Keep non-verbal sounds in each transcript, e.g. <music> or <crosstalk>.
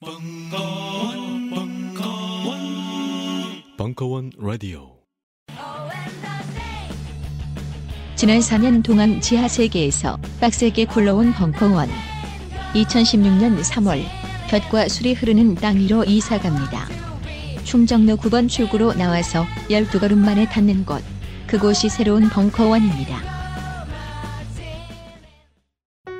벙커원, 벙커원, 벙커원 라디오. 지난 4년 동안 지하 세계에서 빡세게 굴러온 벙커원. 2016년 3월 볕과 술이 흐르는 땅 위로 이사 갑니다. 충정로 9번 출구로 나와서 12걸음 만에 닿는 곳. 그곳이 새로운 벙커원입니다.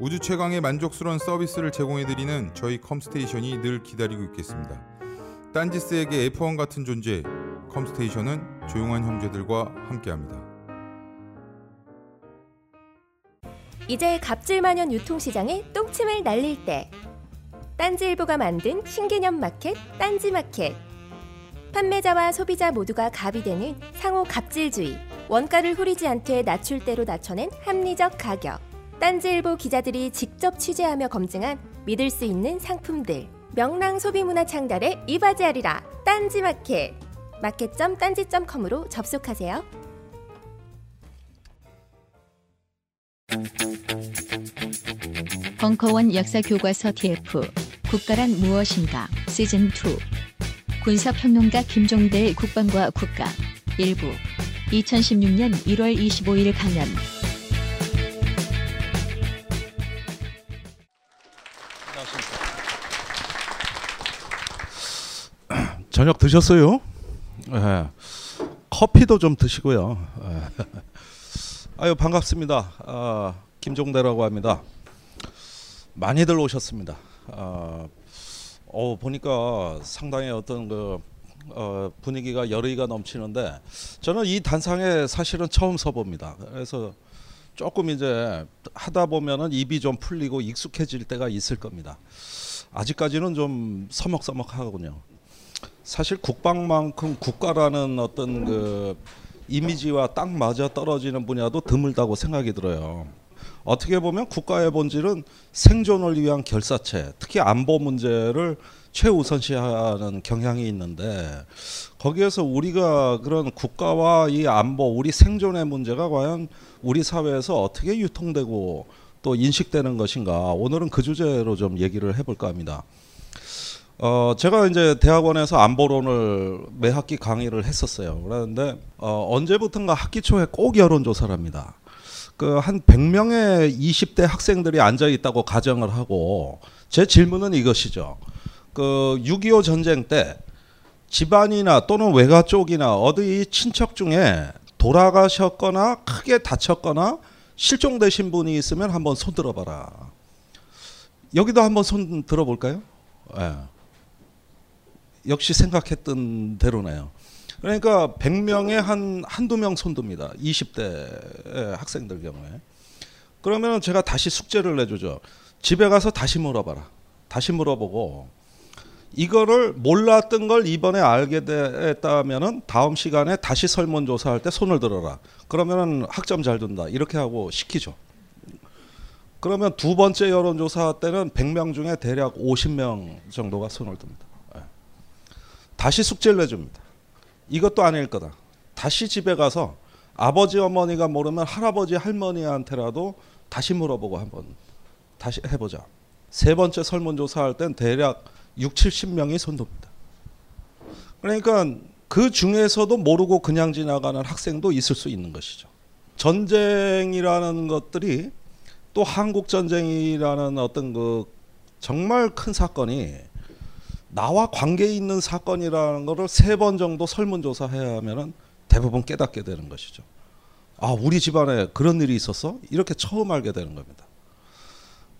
우주 최강의 만족스러운 서비스를 제공해드리는 저희 컴스테이션이 늘 기다리고 있겠습니다. 딴지스에게 F1 같은 존재, 컴스테이션은 조용한 형제들과 함께합니다. 이제 갑질만연 유통시장에 똥침을 날릴 때 딴지일보가 만든 신개념 마켓 딴지마켓 판매자와 소비자 모두가 갑이 되는 상호 갑질주의 원가를 후리지 않게 낮출대로 낮춰낸 합리적 가격 딴지일보 기자들이 직접 취재하며 검증한 믿을 수 있는 상품들. 명랑 소비문화 창달에 이바지하리라 딴지마켓. 마켓.딴지.com으로 접속하세요. 벙커원 역사 교과서 TF 국가란 무엇인가? 시즌 2 군사 평론가 김종대의 국방과 국가. 일부. 2016년 1월 25일 강연 저녁 드셨어요? 예. 커피도 좀 드시고요. 예. 아유 반갑습니다. 아, 김종대라고 합니다. 많이들 오셨습니다. 아, 어, 보니까 상당히 어떤 그 어, 분위기가 열의가 넘치는데 저는 이 단상에 사실은 처음 서봅니다. 그래서 조금 이제 하다 보면은 입이 좀 풀리고 익숙해질 때가 있을 겁니다. 아직까지는 좀 서먹서먹하군요. 사실 국방만큼 국가라는 어떤 그 이미지와 딱 맞아 떨어지는 분야도 드물다고 생각이 들어요. 어떻게 보면 국가의 본질은 생존을 위한 결사체, 특히 안보 문제를 최우선시하는 경향이 있는데 거기에서 우리가 그런 국가와 이 안보, 우리 생존의 문제가 과연 우리 사회에서 어떻게 유통되고 또 인식되는 것인가 오늘은 그 주제로 좀 얘기를 해볼까 합니다. 어 제가 이제 대학원에서 안보론을 매 학기 강의를 했었어요. 그런데 어 언제부턴가 학기 초에 꼭 여론 조사를 합니다. 그 한 100명의 20대 학생들이 앉아 있다고 가정을 하고 제 질문은 이것이죠. 그 6.25 전쟁 때 집안이나 또는 외가 쪽이나 어디 친척 중에 돌아가셨거나 크게 다쳤거나 실종되신 분이 있으면 한번 손 들어봐라. 여기도 한번 손 들어볼까요? 예. 역시 생각했던 대로네요. 그러니까 100명에 한 한두 명 손듭니다. 20대 학생들 경우에. 그러면 제가 다시 숙제를 내주죠. 집에 가서 다시 물어봐라. 다시 물어보고 이거를 몰랐던 걸 이번에 알게 됐다면은 다음 시간에 다시 설문조사할 때 손을 들어라. 그러면은 학점 잘 든다. 이렇게 하고 시키죠. 그러면 두 번째 여론조사 때는 100명 중에 대략 50명 정도가 손을 듭니다. 다시 숙제를 내줍니다. 이것도 아닐 거다. 다시 집에 가서 아버지 어머니가 모르면 할아버지 할머니한테라도 다시 물어보고 한번 다시 해보자. 세 번째 설문조사할 땐 대략 6, 70명이 손듭니다. 그러니까 그 중에서도 모르고 그냥 지나가는 학생도 있을 수 있는 것이죠. 전쟁이라는 것들이 또 한국 전쟁이라는 어떤 그 정말 큰 사건이 나와 관계 있는 사건이라는 것을 세 번 정도 설문조사해야 하면은 대부분 깨닫게 되는 것이죠. 아, 우리 집안에 그런 일이 있었어? 이렇게 처음 알게 되는 겁니다.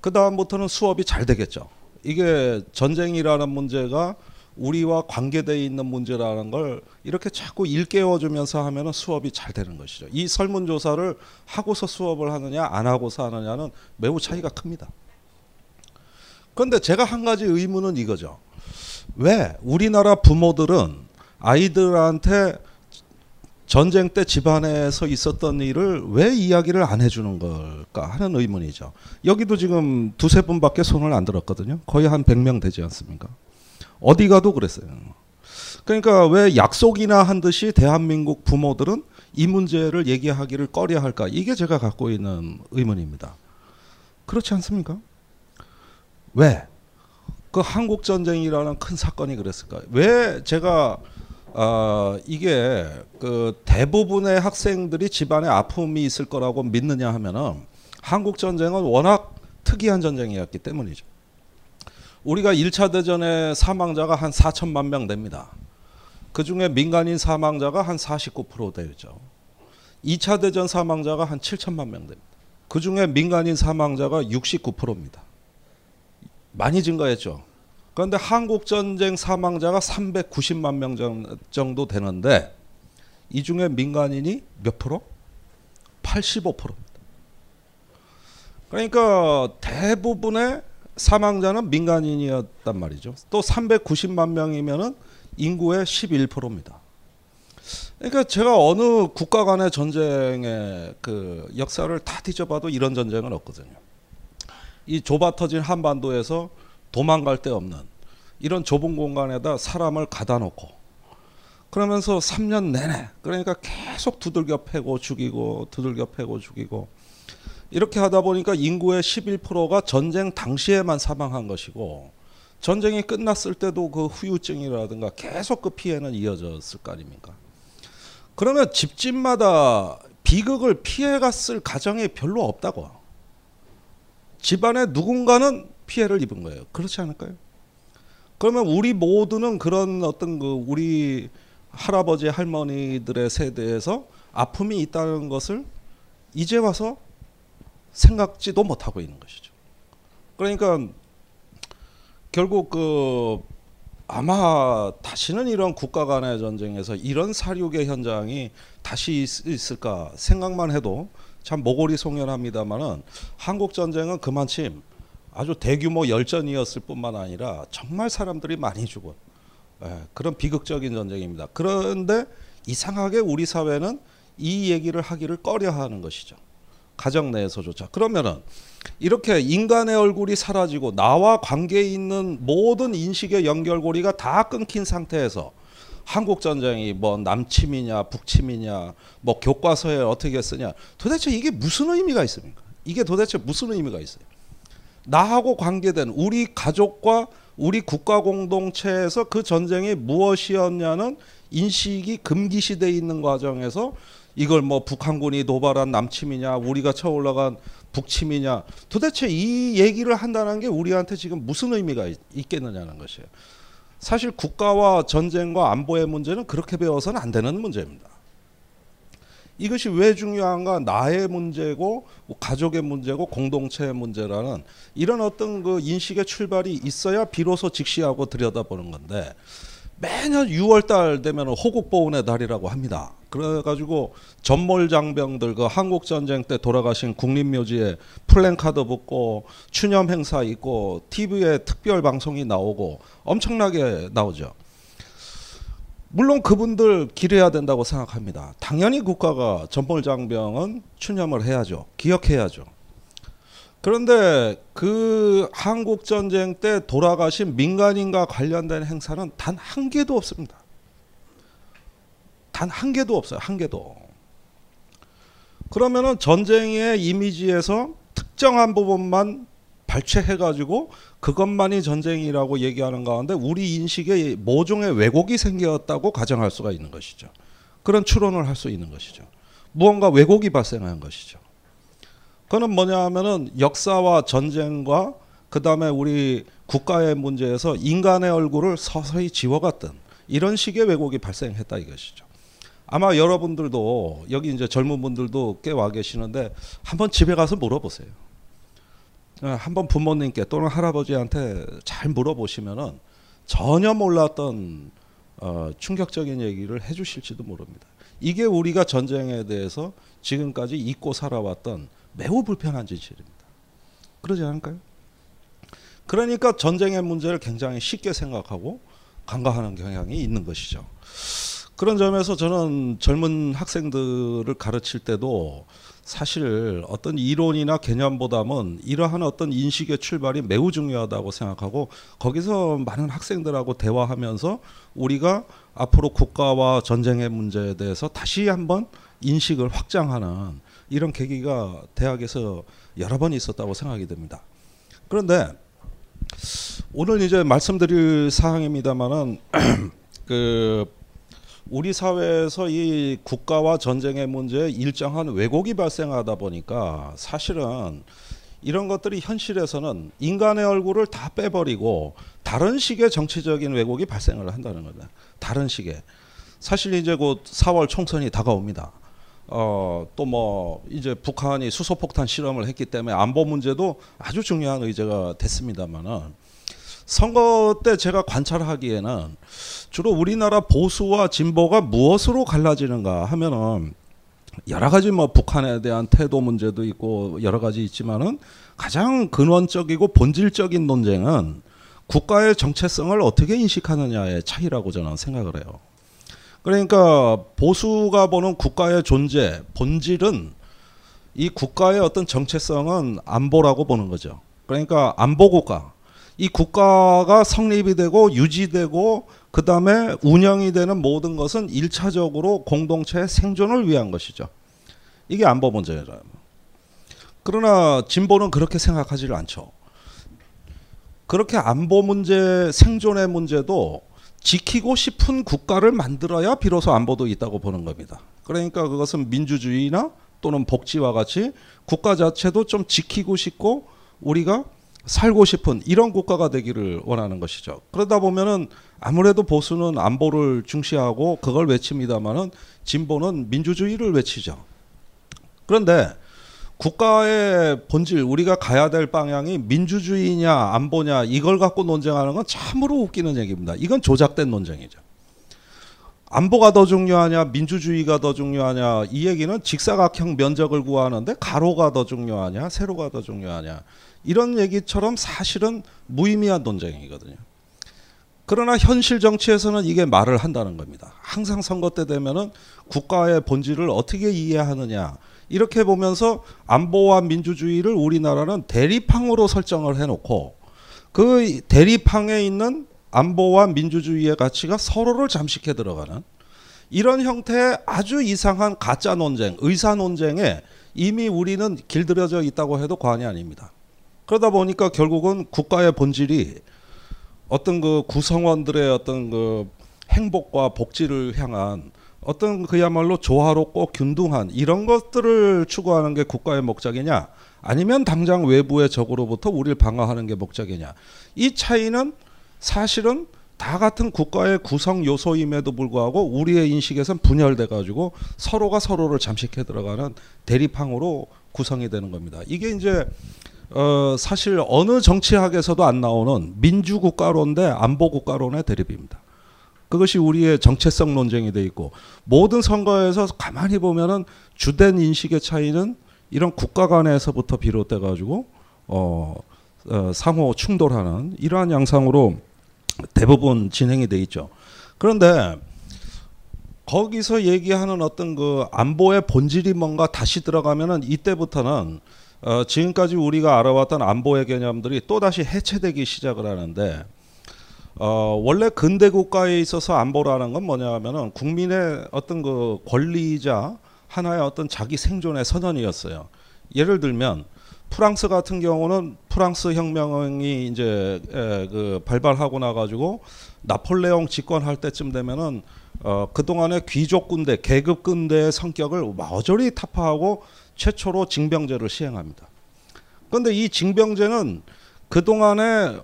그 다음부터는 수업이 잘 되겠죠. 이게 전쟁이라는 문제가 우리와 관계되어 있는 문제라는 걸 이렇게 자꾸 일깨워주면서 하면 수업이 잘 되는 것이죠. 이 설문조사를 하고서 수업을 하느냐 안 하고서 하느냐는 매우 차이가 큽니다. 그런데 제가 한 가지 의문은 이거죠. 왜 우리나라 부모들은 아이들한테 전쟁 때 집안에서 있었던 일을 왜 이야기를 안 해주는 걸까 하는 의문이죠. 여기도 지금 두세 분밖에 손을 안 들었거든요. 거의 한 100명 되지 않습니까? 어디 가도 그랬어요. 그러니까 왜 약속이나 한 듯이 대한민국 부모들은 이 문제를 얘기하기를 꺼려 할까? 이게 제가 갖고 있는 의문입니다. 그렇지 않습니까? 왜? 그 한국 전쟁이라는 큰 사건이 그랬을까요? 왜 제가 아 이게 그 대부분의 학생들이 집안에 아픔이 있을 거라고 믿느냐 하면은 한국 전쟁은 워낙 특이한 전쟁이었기 때문이죠. 우리가 1차 대전의 사망자가 한 4천만 명 됩니다. 그 중에 민간인 사망자가 한 49% 되죠. 2차 대전 사망자가 한 7천만 명 됩니다. 그 중에 민간인 사망자가 69%입니다. 많이 증가했죠. 그런데 한국 전쟁 사망자가 390만 명 정도 되는데 이 중에 민간인이 몇 프로? 85%입니다. 그러니까 대부분의 사망자는 민간인이었단 말이죠. 또 390만 명이면은 인구의 11%입니다. 그러니까 제가 어느 국가 간의 전쟁의 그 역사를 다 뒤져봐도 이런 전쟁은 없거든요. 이 좁아 터진 한반도에서 도망갈 데 없는 이런 좁은 공간에다 사람을 가다 놓고 그러면서 3년 내내 그러니까 계속 두들겨 패고 죽이고 두들겨 패고 죽이고 이렇게 하다 보니까 인구의 11%가 전쟁 당시에만 사망한 것이고 전쟁이 끝났을 때도 그 후유증이라든가 계속 그 피해는 이어졌을 거 아닙니까? 그러면 집집마다 비극을 피해갔을 가정이 별로 없다고. 집안에 누군가는 피해를 입은 거예요. 그렇지 않을까요? 그러면 우리 모두는 그런 어떤 그 우리 할아버지 할머니들의 세대에서 아픔이 있다는 것을 이제 와서 생각지도 못하고 있는 것이죠. 그러니까 결국 그 아마 다시는 이런 국가 간의 전쟁에서 이런 사륙의 현장이 다시 있, 을까 생각만 해도 참 모골이 송연합니다만은 한국 전쟁은 그만큼 아주 대규모 열전이었을 뿐만 아니라 정말 사람들이 많이 죽은 예, 그런 비극적인 전쟁입니다. 그런데 이상하게 우리 사회는 이 얘기를 하기를 꺼려하는 것이죠. 가정 내에서조차. 그러면은 이렇게 인간의 얼굴이 사라지고 나와 관계 있는 모든 인식의 연결고리가 다 끊긴 상태에서 한국 전쟁이 뭐 남침이냐 북침이냐 뭐 교과서에 어떻게 쓰냐 도대체 이게 무슨 의미가 있습니까? 이게 도대체 무슨 의미가 있어요? 나하고 관계된 우리 가족과 우리 국가 공동체에서 그 전쟁이 무엇이었냐는 인식이 금기시돼 있는 과정에서 이걸 뭐 북한군이 도발한 남침이냐 우리가 쳐 올라간 북침이냐 도대체 이 얘기를 한다는 게 우리한테 지금 무슨 의미가 있, 겠느냐는 것이에요. 사실 국가와 전쟁과 안보의 문제는 그렇게 배워서는 안 되는 문제입니다. 이것이 왜 중요한가? 나의 문제고 가족의 문제고 공동체의 문제라는 이런 어떤 그 인식의 출발이 있어야 비로소 직시하고 들여다보는 건데 매년 6월달 되면 호국보훈의 달이라고 합니다. 그래가지고 전몰장병들 그 한국 전쟁 때 돌아가신 국립묘지에 플랜카드 붙고 추념 행사 있고 TV에 특별 방송이 나오고 엄청나게 나오죠. 물론 그분들 기려야 된다고 생각합니다. 당연히 국가가 전몰장병은 추념을 해야죠. 기억해야죠. 그런데 그 한국 전쟁 때 돌아가신 민간인과 관련된 행사는 단 한 개도 없습니다. 단 한 개도 없어요. 한 개도. 그러면은 전쟁의 이미지에서 특정한 부분만 발췌해 가지고 그것만이 전쟁이라고 얘기하는 가운데 우리 인식에 모종의 왜곡이 생겼다고 가정할 수가 있는 것이죠. 그런 추론을 할 수 있는 것이죠. 무언가 왜곡이 발생한 것이죠. 그거는 뭐냐 하면은 역사와 전쟁과 그다음에 우리 국가의 문제에서 인간의 얼굴을 서서히 지워갔던 이런 식의 왜곡이 발생했다 이것이죠. 아마 여러분들도 여기 이제 젊은 분들도 꽤 와 계시는데 한번 집에 가서 물어보세요. 어, 한번 부모님께 또는 할아버지한테 잘 물어보시면은 전혀 몰랐던 어, 충격적인 얘기를 해주실지도 모릅니다. 이게 우리가 전쟁에 대해서 지금까지 잊고 살아왔던 매우 불편한 진실입니다. 그러지 않을까요? 그러니까 전쟁의 문제를 굉장히 쉽게 생각하고 간과하는 경향이 있는 것이죠. 그런 점에서 저는 젊은 학생들을 가르칠 때도 사실 어떤 이론이나 개념보다는 이러한 어떤 인식의 출발이 매우 중요하다고 생각하고 거기서 많은 학생들하고 대화하면서 우리가 앞으로 국가와 전쟁의 문제에 대해서 다시 한번 인식을 확장하는 이런 계기가 대학에서 여러 번 있었다고 생각이 됩니다. 그런데 오늘 이제 말씀드릴 사항입니다만은 <clears throat> 그 우리 사회에서 이 국가와 전쟁의 문제에 일정한 왜곡이 발생하다 보니까 사실은 이런 것들이 현실에서는 인간의 얼굴을 다 빼버리고 다른 식의 정치적인 왜곡이 발생을 한다는 거다. 다른 식의. 사실 이제 곧 4월 총선이 다가옵니다. 어, 또 뭐 이제 북한이 수소폭탄 실험을 했기 때문에 안보 문제도 아주 중요한 의제가 됐습니다만은 선거 때 제가 관찰하기에는 주로 우리나라 보수와 진보가 무엇으로 갈라지는가 하면은 여러 가지 뭐 북한에 대한 태도 문제도 있고 여러 가지 있지만은 가장 근원적이고 본질적인 논쟁은 국가의 정체성을 어떻게 인식하느냐의 차이라고 저는 생각을 해요. 그러니까 보수가 보는 국가의 존재 본질은 이 국가의 어떤 정체성은 안보라고 보는 거죠. 그러니까 안보 국가 이 국가가 성립이 되고 유지되고 그 다음에 운영이 되는 모든 것은 일차적으로 공동체의 생존을 위한 것이죠. 이게 안보 문제예요. 그러나 진보는 그렇게 생각하지를 않죠. 그렇게 안보 문제, 생존의 문제도 지키고 싶은 국가를 만들어야 비로소 안보도 있다고 보는 겁니다. 그러니까 그것은 민주주의나 또는 복지와 같이 국가 자체도 좀 지키고 싶고 우리가 살고 싶은 이런 국가가 되기를 원하는 것이죠. 그러다 보면은 아무래도 보수는 안보를 중시하고 그걸 외칩니다만은 진보는 민주주의를 외치죠. 그런데 국가의 본질 우리가 가야 될 방향이 민주주의냐 안보냐 이걸 갖고 논쟁하는 건 참으로 웃기는 얘기입니다. 이건 조작된 논쟁이죠. 안보가 더 중요하냐 민주주의가 더 중요하냐 이 얘기는 직사각형 면적을 구하는데 가로가 더 중요하냐 세로가 더 중요하냐 이런 얘기처럼 사실은 무의미한 논쟁이거든요. 그러나 현실 정치에서는 이게 말을 한다는 겁니다. 항상 선거 때 되면은 국가의 본질을 어떻게 이해하느냐 이렇게 보면서 안보와 민주주의를 우리나라는 대립항으로 설정을 해놓고 그 대립항에 있는 안보와 민주주의의 가치가 서로를 잠식해 들어가는 이런 형태의 아주 이상한 가짜 논쟁, 의사 논쟁에 이미 우리는 길들여져 있다고 해도 과언이 아닙니다. 그러다 보니까 결국은 국가의 본질이 어떤 그 구성원들의 어떤 그 행복과 복지를 향한 어떤 그야말로 조화롭고 균등한 이런 것들을 추구하는 게 국가의 목적이냐 아니면 당장 외부의 적으로부터 우리를 방어하는 게 목적이냐 이 차이는 사실은 다 같은 국가의 구성 요소임에도 불구하고 우리의 인식에선 분열돼 가지고 서로가 서로를 잠식해 들어가는 대립항으로 구성이 되는 겁니다. 이게 이제 어 사실 어느 정치학에서도 안 나오는 민주국가론 대 안보국가론의 대립입니다. 그것이 우리의 정체성 논쟁이 돼 있고 모든 선거에서 가만히 보면은 주된 인식의 차이는 이런 국가 간에서부터 비롯돼 가지고 어, 어, 상호 충돌하는 이러한 양상으로 대부분 진행이 돼 있죠. 그런데 거기서 얘기하는 어떤 그 안보의 본질이 뭔가 다시 들어가면은 이때부터는 어, 지금까지 우리가 알아왔던 안보의 개념들이 또 다시 해체되기 시작을 하는데 어, 원래 근대 국가에 있어서 안보라는 건 뭐냐면은 국민의 어떤 그 권리이자 하나의 어떤 자기 생존의 선언이었어요. 예를 들면 프랑스 같은 경우는 프랑스 혁명이 이제 에, 그 발발하고 나가지고 나폴레옹 집권할 때쯤 되면은 어, 그동안의 귀족 군대, 계급 군대의 성격을 모조리 타파하고 최초로 징병제를 시행합니다. 그런데 이 징병제는 그동안의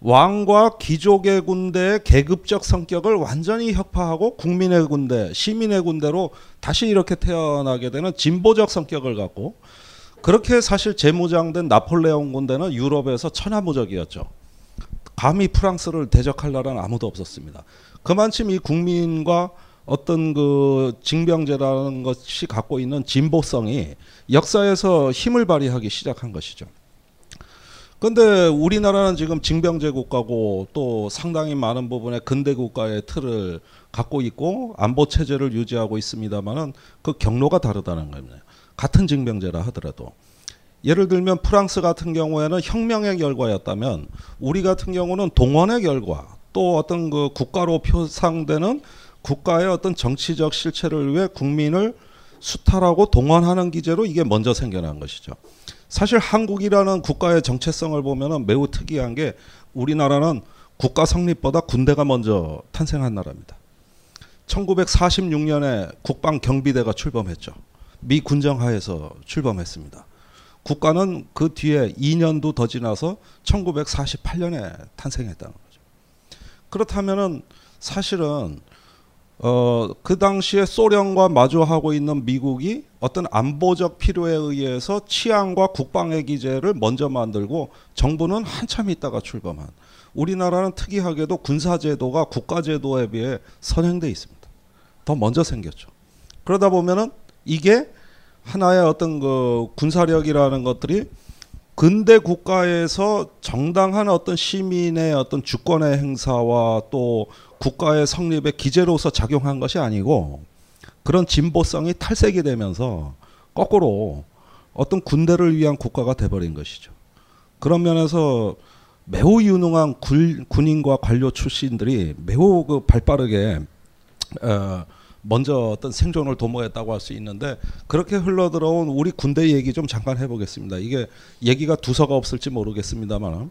왕과 귀족의 군대의 계급적 성격을 완전히 혁파하고 국민의 군대, 시민의 군대로 다시 이렇게 태어나게 되는 진보적 성격을 갖고 그렇게 사실 재무장된 나폴레옹 군대는 유럽에서 천하무적이었죠. 감히 프랑스를 대적할 나라는 아무도 없었습니다. 그만큼 이 국민과 어떤 그 징병제라는 것이 갖고 있는 진보성이 역사에서 힘을 발휘하기 시작한 것이죠. 근데 우리나라는 지금 징병제 국가고 또 상당히 많은 부분에 근대 국가의 틀을 갖고 있고 안보 체제를 유지하고 있습니다만은 그 경로가 다르다는 겁니다. 같은 징병제라 하더라도 예를 들면 프랑스 같은 경우에는 혁명의 결과였다면 우리 같은 경우는 동원의 결과 또 어떤 그 국가로 표상되는 국가의 어떤 정치적 실체를 위해 국민을 수탈하고 동원하는 기제로 이게 먼저 생겨난 것이죠. 사실 한국이라는 국가의 정체성을 보면은 매우 특이한 게 우리나라는 국가 성립보다 군대가 먼저 탄생한 나라입니다. 1946년에 국방 경비대가 출범했죠. 미 군정 하에서 출범했습니다. 국가는 그 뒤에 2년도 더 지나서 1948년에 탄생했다는 거죠. 그렇다면은 사실은 어, 그 당시에 소련과 마주하고 있는 미국이 어떤 안보적 필요에 의해서 치안과 국방의 기제를 먼저 만들고 정부는 한참 있다가 출범한 우리나라는 특이하게도 군사제도가 국가제도에 비해 선행돼 있습니다. 더 먼저 생겼죠. 그러다 보면은 이게 하나의 어떤 그 군사력이라는 것들이 근대 국가에서 정당한 어떤 시민의 어떤 주권의 행사와 또 국가의 성립의 기제로서 작용한 것이 아니고 그런 진보성이 탈색이 되면서 거꾸로 어떤 군대를 위한 국가가 돼버린 것이죠. 그런 면에서 매우 유능한 군, 군인과 관료 출신들이 매우 그 발빠르게 어, 먼저 어떤 생존을 도모했다고 할 수 있는데 그렇게 흘러 들어온 우리 군대 얘기 좀 잠깐 해보겠습니다. 이게 얘기가 두서가 없을지 모르겠습니다만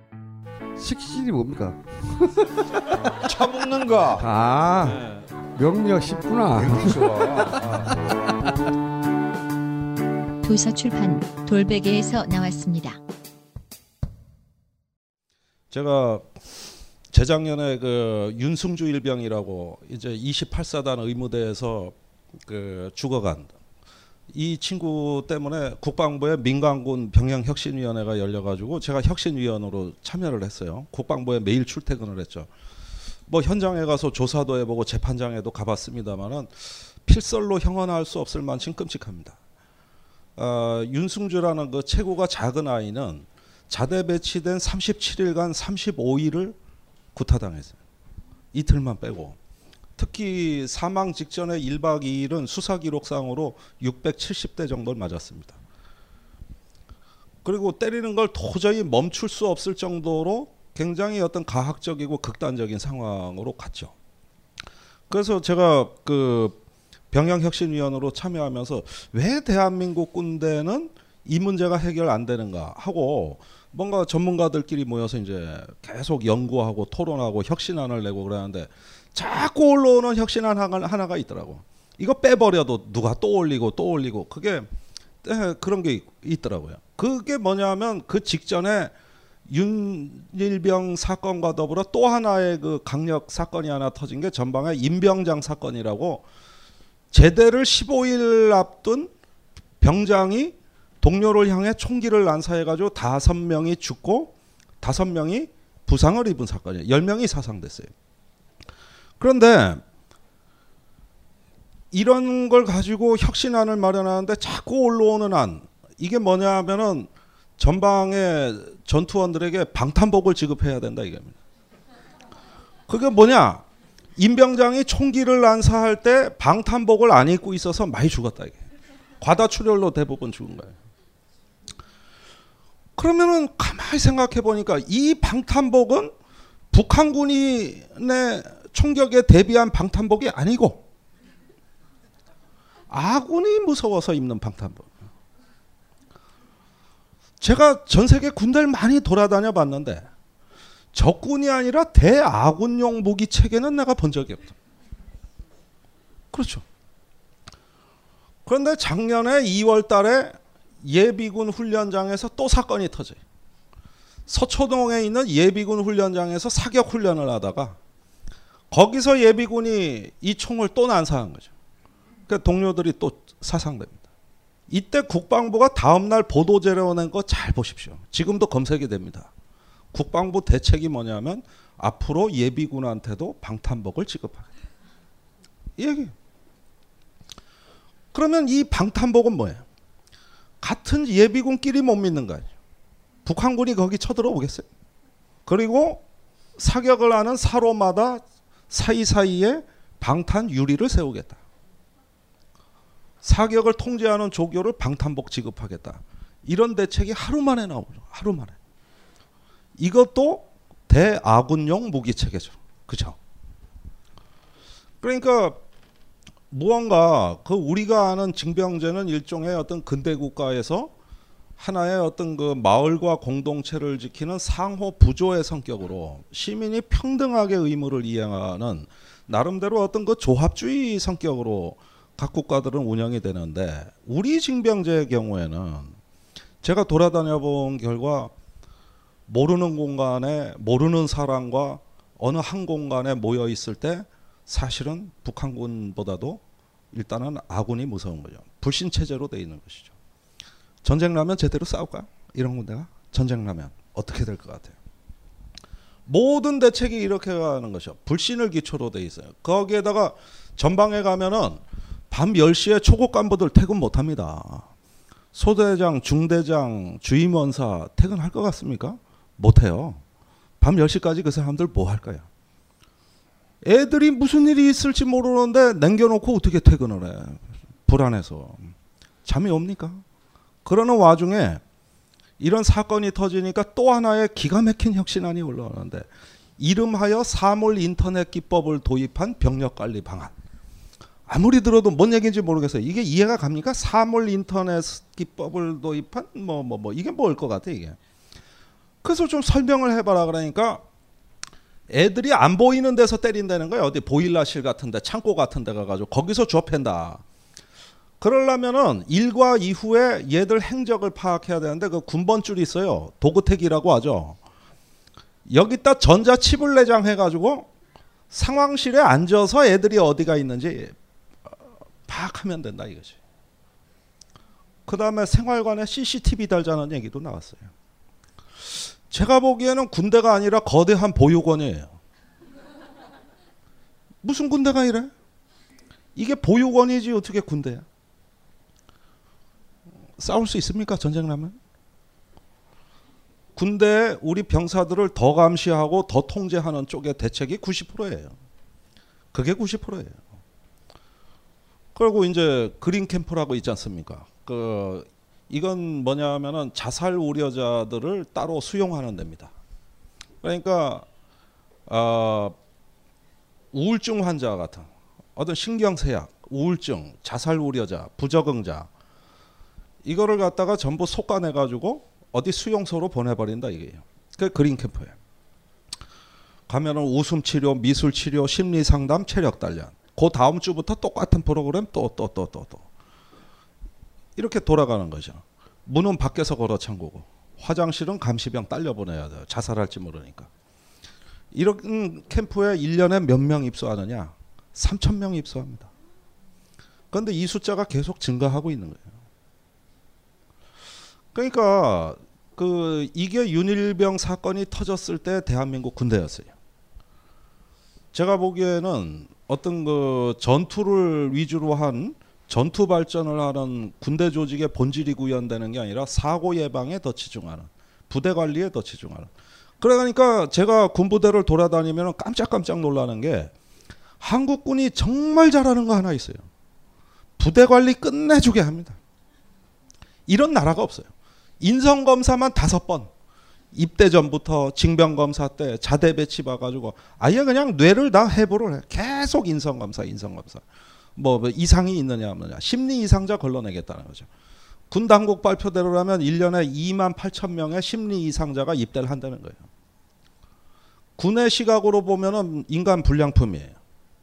식신이 뭡니까? <laughs> 잘 먹는 거. 아 명리학 쉽구나. <laughs> 도서 출판 돌베개에서 나왔습니다. 제가 재작년에 그 윤승주 일병이라고 이제 28사단 의무대에서 그 죽어간 이 친구 때문에 국방부의 민간군 병영혁신위원회가 열려가지고 제가 혁신위원으로 참여를 했어요. 국방부에 매일 출퇴근을 했죠. 뭐 현장에 가서 조사도 해보고 재판장에도 가봤습니다만은 필설로 형언할 수 없을 만큼 끔찍합니다. 어, 윤승주라는 그 체구가 작은 아이는 자대 배치된 37일간 35일을 구타당했어요. 이틀만 빼고. 특히 사망 직전에 1박 2일은 수사 기록상으로 670대 정도를 맞았습니다. 그리고 때리는 걸 도저히 멈출 수 없을 정도로 굉장히 어떤 가학적이고 극단적인 상황으로 갔죠. 그래서 제가 그 병영혁신위원으로 참여하면서 왜 대한민국 군대는 이 문제가 해결 안 되는가 하고 뭔가 전문가들끼리 모여서 이제 계속 연구하고 토론하고 혁신안을 내고 그러는데 자꾸 올라오는 혁신안 하나가 있더라고. 이거 빼버려도 누가 또 올리고 또 올리고 그게 그런 게 있 더라고요. 그게 뭐냐면 그 직전에 윤일병 사건과 더불어 또 하나의 그 강력 사건이 하나 터진 게 전방의 임병장 사건이라고 제대를 15일 앞둔 병장이 동료를 향해 총기를 난사해가지고 다섯 명이 죽고 다섯 명이 부상을 입은 사건이에요. 열 명이 사상됐어요. 그런데 이런 걸 가지고 혁신안을 마련하는데 자꾸 올라오는 안 이게 뭐냐 하면은 전방의 전투원들에게 방탄복을 지급해야 된다 이겁니다. 그게 뭐냐? 임병장이 총기를 난사할 때 방탄복을 안 입고 있어서 많이 죽었다 이게. 과다 출혈로 대부분 죽은 거예요. 그러면은 가만히 생각해 보니까 이 방탄복은 북한군의 총격에 대비한 방탄복이 아니고 아군이 무서워서 입는 방탄복. 제가 전 세계 군대를 많이 돌아다녀 봤는데 적군이 아니라 대아군용 무기 체계는 내가 본 적이 없다. 그렇죠. 그런데 작년에 2월 달에 예비군 훈련장에서 또 사건이 터져요. 서초동에 있는 예비군 훈련장에서 사격 훈련을 하다가 거기서 예비군이 이 총을 또 난사한 거죠. 그 동료들이 또 사상됩니다. 이때 국방부가 다음날 보도자료 낸거 잘 보십시오. 지금도 검색이 됩니다. 국방부 대책이 뭐냐면 앞으로 예비군한테도 방탄복을 지급하겠다. 이 얘기. 그러면 이 방탄복은 뭐예요? 같은 예비군끼리 못 믿는 거 아니에요. 북한군이 거기 쳐들어오겠어요? 그리고 사격을 하는 사로마다 사이사이에 방탄 유리를 세우겠다. 사격을 통제하는 조교를 방탄복 지급하겠다. 이런 대책이 하루 만에 나오죠. 하루 만에. 이것도 대아군용 무기 체계죠. 그죠? 그러니까 무언가 그 우리가 아는 징병제는 일종의 어떤 근대 국가에서 하나의 어떤 그 마을과 공동체를 지키는 상호 부조의 성격으로 시민이 평등하게 의무를 이행하는 나름대로 어떤 그 조합주의 성격으로 각 국가들은 운영이 되는데 우리 징병제의 경우에는 제가 돌아다녀 본 결과 모르는 공간에 모르는 사람과 어느 한 공간에 모여 있을 때 사실은 북한군보다도 일단은 아군이 무서운 거죠. 불신 체제로 돼 있는 것이죠. 전쟁 나면 제대로 싸울까? 이런 군데가 전쟁 나면 어떻게 될 것 같아요? 모든 대책이 이렇게 가는 것이죠. 불신을 기초로 돼 있어요. 거기에다가 전방에 가면은 밤 10시에 초급 간부들 퇴근 못 합니다. 소대장, 중대장, 주임원사 퇴근할 것 같습니까? 못 해요. 밤 10시까지 그 사람들 뭐 할까요? 애들이 무슨 일이 있을지 모르는데 남겨놓고 어떻게 퇴근을 해? 불안해서. 잠이 옵니까? 그러는 와중에 이런 사건이 터지니까 또 하나의 기가 막힌 혁신안이 올라오는데 이름하여 사물 인터넷 기법을 도입한 병력 관리 방안. 아무리 들어도 뭔 얘기인지 모르겠어요. 이게 이해가 갑니까? 사물 인터넷 기법을 도입한 뭐 뭐뭐 이게 뭘 것 같아 이게. 그래서 좀 설명을 해봐라 그러니까 애들이 안 보이는 데서 때린다는 거예요. 어디 보일러실 같은데 창고 같은 데 가가지고 거기서 좁힌다. 그러려면은 일과 이후에 얘들 행적을 파악해야 되는데 그 군번줄이 있어요. 도그택이라고 하죠. 여기다 전자칩을 내장해 가지고 상황실에 앉아서 애들이 어디가 있는지 파악하면 된다 이거지. 그 다음에 생활관에 CCTV 달자는 얘기도 나왔어요. 제가 보기에는 군대가 아니라 거대한 보육원이에요. 무슨 군대가 이래? 이게 보육원이지 어떻게 군대야? 싸울 수 있습니까? 전쟁 나면? 군대 우리 병사들을 더 감시하고 더 통제하는 쪽의 대책이 90%예요. 그게 90%예요. 그리고 이제 그린 캠프라고 있지 않습니까? 그 이건 뭐냐면은 자살 우려자들을 따로 수용하는 데입니다. 그러니까 어, 우울증 환자 같은 어떤 신경쇠약, 우울증, 자살 우려자, 부적응자 이거를 갖다가 전부 속아내 가지고 어디 수용소로 보내버린다 이게요. 그 그린 캠프예요. 가면은 웃음 치료, 미술 치료, 심리 상담, 체력 단련. 그 다음 주부터 똑같은 프로그램 또 또 또 또 또. 이렇게 돌아가는 거죠. 문은 밖에서 걸어 잠그고 화장실은 감시병 딸려 보내야 돼요. 자살할지 모르니까. 이런 캠프에 1년에 몇 명 입소하느냐? 3천 명 입소합니다. 그런데 이 숫자가 계속 증가하고 있는 거예요. 그러니까 그 이게 윤일병 사건이 터졌을 때 대한민국 군대였어요. 제가 보기에는 어떤 그 전투를 위주로 한 전투 발전을 하는 군대 조직의 본질이 구현되는 게 아니라 사고 예방에 더 치중하는 부대 관리에 더 치중하는 그러니까 제가 군부대를 돌아다니면 깜짝깜짝 놀라는 게 한국군이 정말 잘하는 거 하나 있어요. 부대 관리 끝내주게 합니다. 이런 나라가 없어요. 인성 검사만 다섯 번 입대 전부터 징병 검사 때 자대 배치 봐가지고 아예 그냥 뇌를 다 해부를 해. 계속 인성 검사, 인성 검사. 뭐, 뭐 이상이 있느냐 없느냐. 심리 이상자 걸러내겠다는 거죠. 군 당국 발표대로라면 1년에 2만 8천 명의 심리 이상자가 입대를 한다는 거예요. 군의 시각으로 보면은 인간 불량품이에요.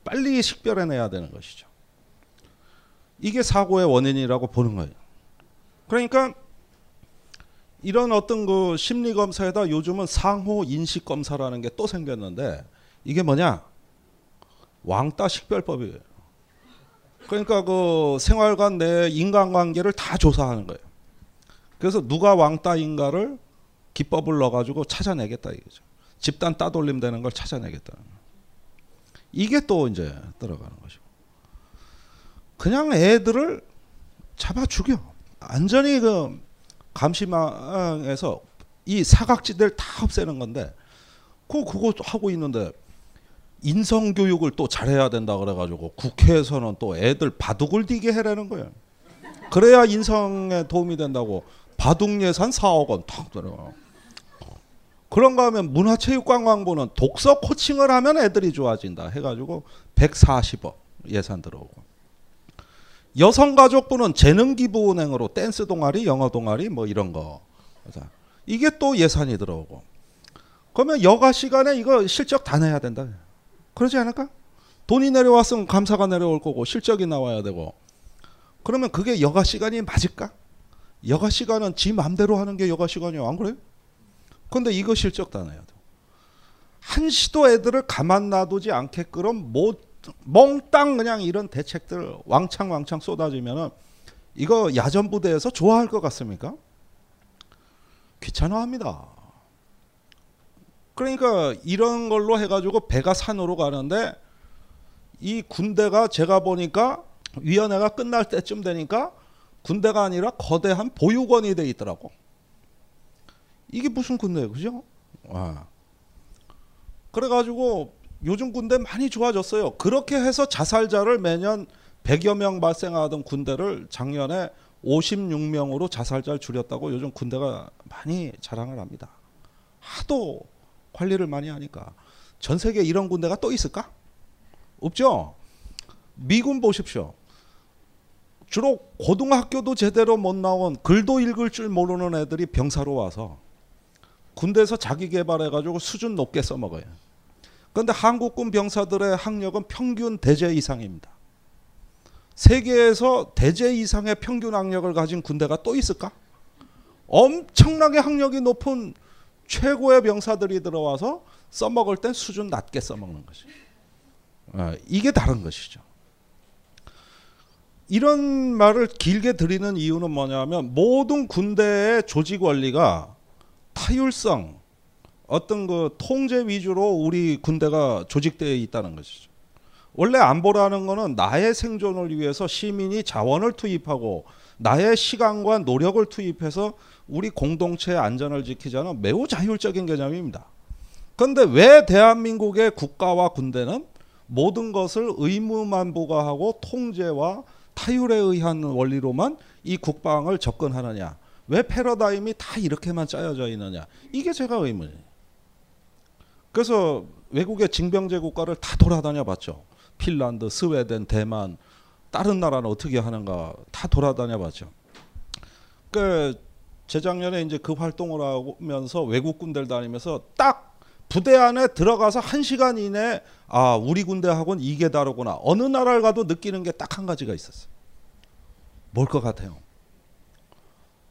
빨리 식별해내야 되는 것이죠. 이게 사고의 원인이라고 보는 거예요. 그러니까 이런 어떤 그 심리 검사에다 요즘은 상호 인식 검사라는 게 또 생겼는데 이게 뭐냐? 왕따 식별법이에요. 그러니까 그 생활관 내 인간관계를 다 조사하는 거예요. 그래서 누가 왕따인가를 기법을 넣어가지고 찾아내겠다 이거죠. 집단 따돌림 되는 걸 찾아내겠다. 이게 또 이제 들어가는 것이고. 그냥 애들을 잡아 죽여. 완전히 그 감시망에서 이 사각지대를 다 없애는 건데 그 그거 하고 있는데 인성 교육을 또 잘해야 된다 그래가지고 국회에서는 또 애들 바둑을 뛰게 해라는 거예요. 그래야 인성에 도움이 된다고 바둑 예산 4억 원 탁 들어가. 그런가 하면 문화체육관광부는 독서 코칭을 하면 애들이 좋아진다 해가지고 140억 예산 들어오고 여성가족부는 재능기부은행으로 댄스 동아리, 영어 동아리 뭐 이런 거 이게 또 예산이 들어오고 그러면 여가 시간에 이거 실적 다 내야 된다 그러지 않을까? 돈이 내려왔으면 감사가 내려올 거고 실적이 나와야 되고 그러면 그게 여가 시간이 맞을까? 여가 시간은 지 맘대로 하는 게 여가 시간이야 안 그래요? 근데 이거 실적 다 내야 돼. 한시도 애들을 가만 놔두지 않게끔 뭐 몽땅 그냥 이런 대책들 왕창 왕창 쏟아지면은 이거 야전 부대에서 좋아할 것 같습니까? 귀찮아합니다. 그러니까 이런 걸로 해가지고 배가 산으로 가는데 이 군대가 제가 보니까 위원회가 끝날 때쯤 되니까 군대가 아니라 거대한 보육원이 돼 있더라고. 이게 무슨 군대예요, 그죠? 와. 그래가지고 요즘 군대 많이 좋아졌어요. 그렇게 해서 자살자를 매년 100여 명 발생하던 군대를 작년에 56명으로 자살자를 줄였다고 요즘 군대가 많이 자랑을 합니다. 하도 관리를 많이 하니까 전 세계 이런 군대가 또 있을까? 없죠. 미군 보십시오. 주로 고등학교도 제대로 못 나온 글도 읽을 줄 모르는 애들이 병사로 와서 군대에서 자기 개발해가지고 수준 높게 써먹어요. 그런데 한국군 병사들의 학력은 평균 대제 이상입니다. 세계에서 대제 이상의 평균 학력을 가진 군대가 또 있을까? 엄청나게 학력이 높은 최고의 병사들이 들어와서 써먹을 땐 수준 낮게 써먹는 것이. 어, 이게 다른 것이죠. 이런 말을 길게 드리는 이유는 뭐냐면 모든 군대의 조직 원리가 타율성, 어떤 그 통제 위주로 우리 군대가 조직되어 있다는 것이죠. 원래 안보라는 거는 나의 생존을 위해서 시민이 자원을 투입하고 나의 시간과 노력을 투입해서 우리 공동체의 안전을 지키자는 매우 자율적인 개념입니다. 그런데 왜 대한민국의 국가와 군대는 모든 것을 의무만 부과하고 통제와 타율에 의한 원리로만 이 국방을 접근하느냐? 왜 패러다임이 다 이렇게만 짜여져 있느냐? 이게 제가 의문이에요. 그래서 외국의 징병제 국가를 다 돌아다녀 봤죠. 핀란드, 스웨덴, 대만, 다른 나라는 어떻게 하는가 다 돌아다녀 봤죠. 그 재작년에 이제 그 활동을 하면서 외국 군대를 다니면서 딱 부대 안에 들어가서 한 시간 이내 아 우리 군대하고는 이게 다르구나 어느 나라를 가도 느끼는 게 딱 한 가지가 있었어요. 뭘 것 같아요?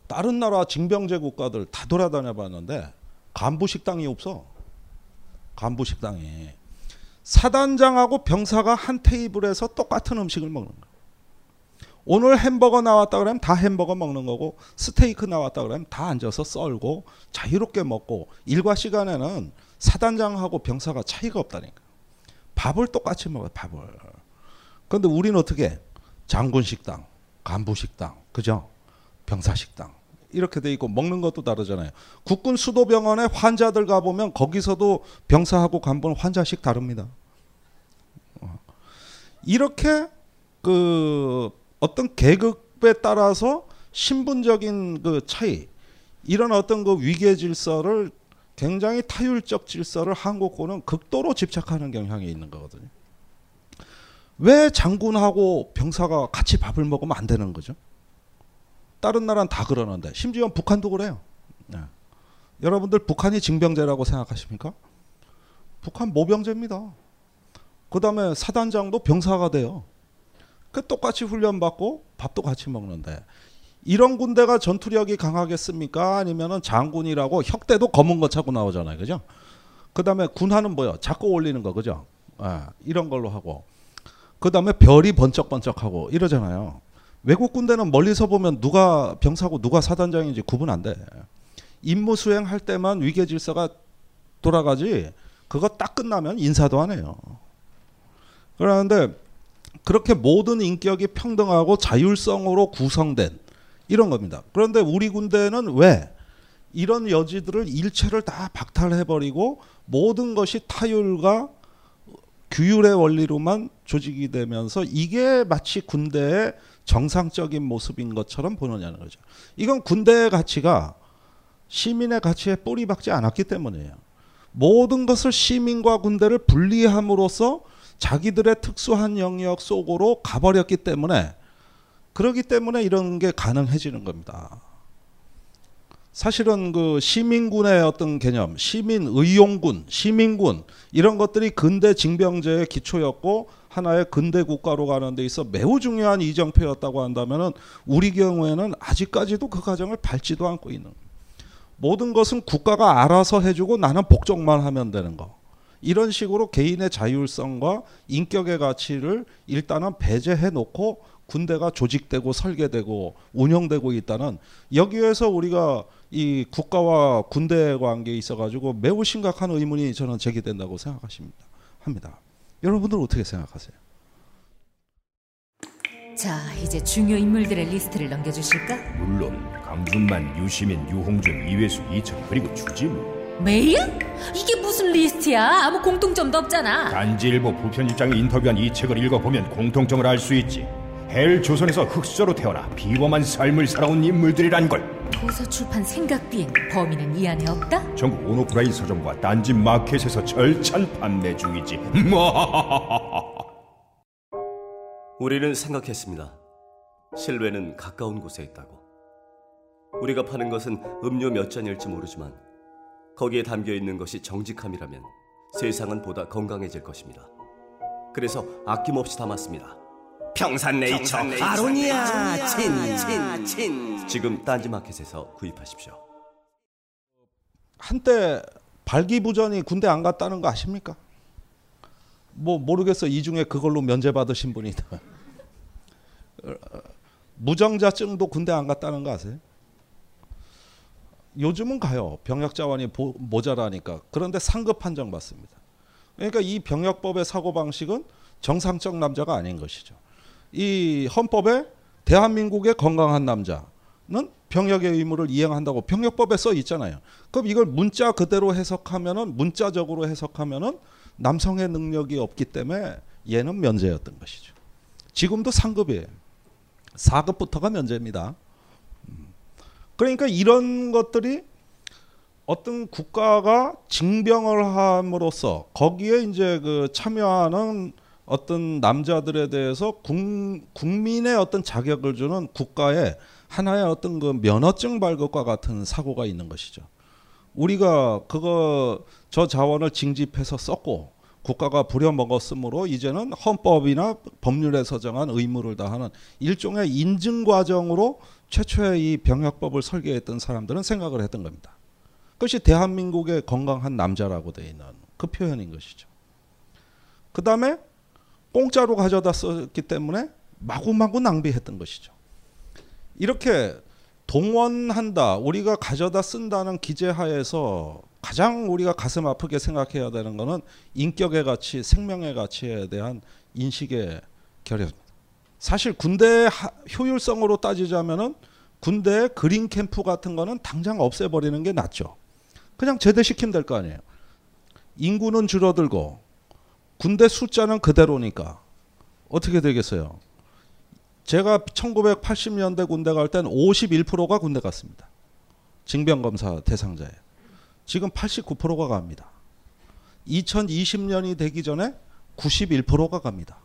다른 나라 징병제 국가들 다 돌아다녀 봤는데 간부 식당이 없어. 간부 식당이 사단장하고 병사가 한 테이블에서 똑같은 음식을 먹는 거야. 오늘 햄버거 나왔다 그러면 다 햄버거 먹는 거고 스테이크 나왔다 그러면 다 앉아서 썰고 자유롭게 먹고 일과 시간에는 사단장하고 병사가 차이가 없다니까. 밥을 똑같이 먹어요. 밥을. 그런데 우리는 어떻게 장군 식당, 간부 식당, 그죠? 병사 식당 이렇게 돼 있고 먹는 것도 다르잖아요. 국군 수도병원에 환자들 가 보면 거기서도 병사하고 간부는 환자씩 다릅니다. 어. 이렇게 그 어떤 계급에 따라서 신분적인 그 차이 이런 어떤 그 위계 질서를 굉장히 타율적 질서를 한국군은 극도로 집착하는 경향이 있는 거거든요. 왜 장군하고 병사가 같이 밥을 먹으면 안 되는 거죠? 다른 나라는 다 그러는데 심지어 북한도 그래요. 네. 여러분들 북한이 징병제라고 생각하십니까? 북한 모병제입니다. 그 다음에 사단장도 병사가 돼요. 그 똑같이 훈련받고 밥도 같이 먹는데 이런 군대가 전투력이 강하겠습니까? 아니면은 장군이라고 혁대도 검은 거 차고 나오잖아요. 그죠? 그 다음에 군화는 뭐야? 자꾸 올리는 거. 그죠? 아, 이런 걸로 하고. 그 다음에 별이 번쩍번쩍하고 이러잖아요. 외국 군대는 멀리서 보면 누가 병사고 누가 사단장인지 구분 안 돼. 임무 수행할 때만 위계 질서가 돌아가지 그거 딱 끝나면 인사도 안 해요. 그러는데 그렇게 모든 인격이 평등하고 자율성으로 구성된 이런 겁니다. 그런데 우리 군대는 왜 이런 여지들을 일체를 다 박탈해버리고 모든 것이 타율과 규율의 원리로만 조직이 되면서 이게 마치 군대의 정상적인 모습인 것처럼 보느냐는 거죠. 이건 군대의 가치가 시민의 가치에 뿌리 박지 않았기 때문이에요. 모든 것을 시민과 군대를 분리함으로써 자기들의 특수한 영역 속으로 가버렸기 때문에 그러기 때문에 이런 게 가능해지는 겁니다. 사실은 그 시민군의 어떤 개념, 시민 의용군, 시민군 이런 것들이 근대 징병제의 기초였고 하나의 근대 국가로 가는 데 있어 매우 중요한 이정표였다고 한다면은 우리 경우에는 아직까지도 그 과정을 밟지도 않고 있는 모든 것은 국가가 알아서 해주고 나는 복종만 하면 되는 거. 이런 식으로 개인의 자율성과 인격의 가치를 일단은 배제해 놓고 군대가 조직되고 설계되고 운영되고 있다는 여기에서 우리가 이 국가와 군대 관계에 있어 가지고 매우 심각한 의문이 저는 제기된다고 생각하십니다. 합니다. 여러분들 어떻게 생각하세요? 자, 이제 중요 인물들의 리스트를 넘겨주실까? 물론 강준만, 유시민, 유홍준, 이외수, 이철 그리고 주진우 메일? 이게 무슨 리스트야? 아무 공통점도 없잖아. 딴지일보 부편집장이 인터뷰한 이 책을 읽어보면 공통점을 알 수 있지 헬 조선에서 흑수저로 태어나 비범한 삶을 살아온 인물들이란 걸 도서 출판 생각 비행 범인은 이 안에 없다? 전국 온오프라인 서점과 딴지 마켓에서 절찬 판매 중이지 <laughs> 우리는 생각했습니다. 실외는 가까운 곳에 있다고. 우리가 파는 것은 음료 몇 잔일지 모르지만 거기에 담겨 있는 것이 정직함이라면 세상은 보다 건강해질 것입니다. 그래서 아낌없이 담았습니다. 평산네이처 아로니아 친친친 지금 딴지마켓에서 구입하십시오. 한때 발기부전이 군대 안 갔다는 거 아십니까? 뭐 모르겠어 이 중에 그걸로 면제 받으신 분이다. <laughs> 무정자증도 군대 안 갔다는 거 아세요? 요즘은 가요. 병역 자원이 보, 모자라니까. 그런데 상급 판정 받습니다. 그러니까 이 병역법의 사고 방식은 정상적 남자가 아닌 것이죠. 이 헌법에 대한민국의 건강한 남자는 병역의 의무를 이행한다고 병역법에 써 있잖아요. 그럼 이걸 문자 그대로 해석하면은 문자적으로 해석하면은 남성의 능력이 없기 때문에 얘는 면제였던 것이죠. 지금도 상급이에요. 4급부터가 면제입니다. 음. 그러니까 이런 것들이 어떤 국가가 징병을 함으로써 거기에 이제 그 참여하는 어떤 남자들에 대해서 국, 국민의 어떤 자격을 주는 국가의 하나의 어떤 그 면허증 발급과 같은 사고가 있는 것이죠. 우리가 그거 저 자원을 징집해서 썼고 국가가 부려먹었으므로 이제는 헌법이나 법률에 서 정한 의무를 다하는 일종의 인증 과정으로 최초의 이 병역법을 설계했던 사람들은 생각을 했던 겁니다. 그것이 대한민국의 건강한 남자라고 되어 있는 그 표현인 것이죠. 그 다음에 공짜로 가져다 썼기 때문에 마구마구 낭비했던 것이죠. 이렇게 동원한다, 우리가 가져다 쓴다는 기재하에서 가장 우리가 가슴 아프게 생각해야 되는 것은 인격의 가치, 생명의 가치에 대한 인식의 결여입니다. 사실 군대 효율성으로 따지자면은 군대 그린 캠프 같은 거는 당장 없애버리는 게 낫죠. 그냥 제대시키면 될 거 아니에요. 인구는 줄어들고 군대 숫자는 그대로니까 어떻게 되겠어요? 제가 1980년대 군대 갈 땐 51%가 군대 갔습니다. 징병검사 대상자에. 지금 89%가 갑니다. 2020년이 되기 전에 91%가 갑니다.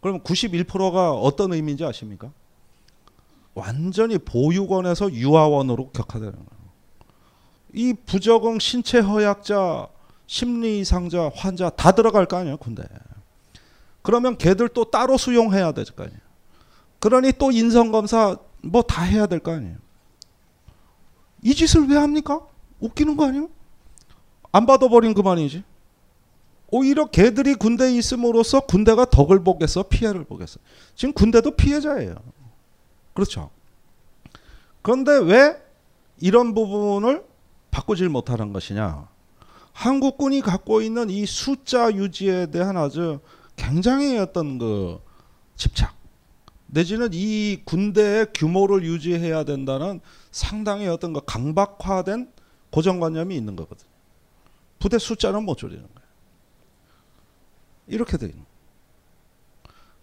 그럼 91%가 어떤 의미인지 아십니까? 완전히 보육원에서 유아원으로 격화되는 거예요. 이 부적응 신체 허약자, 심리 이상자, 환자 다 들어갈 거 아니에요, 군대. 그러면 걔들 또 따로 수용해야 될 거 아니에요. 그러니 또 인성검사 뭐 다 해야 될 거 아니에요. 이 짓을 왜 합니까? 웃기는 거 아니에요? 안 받아버린 그만이지. 오히려 걔들이 군대에 있음으로써 군대가 덕을 보겠어, 피해를 보겠어. 지금 군대도 피해자예요. 그렇죠. 그런데 왜 이런 부분을 바꾸질 못하는 것이냐? 한국군이 갖고 있는 이 숫자 유지에 대한 아주 굉장히 어떤 그 집착 내지는 이 군대의 규모를 유지해야 된다는 상당히 어떤 그 강박화된 고정관념이 있는 거거든요. 부대 숫자는 못 줄이는 거예요. 이렇게 돼 있는.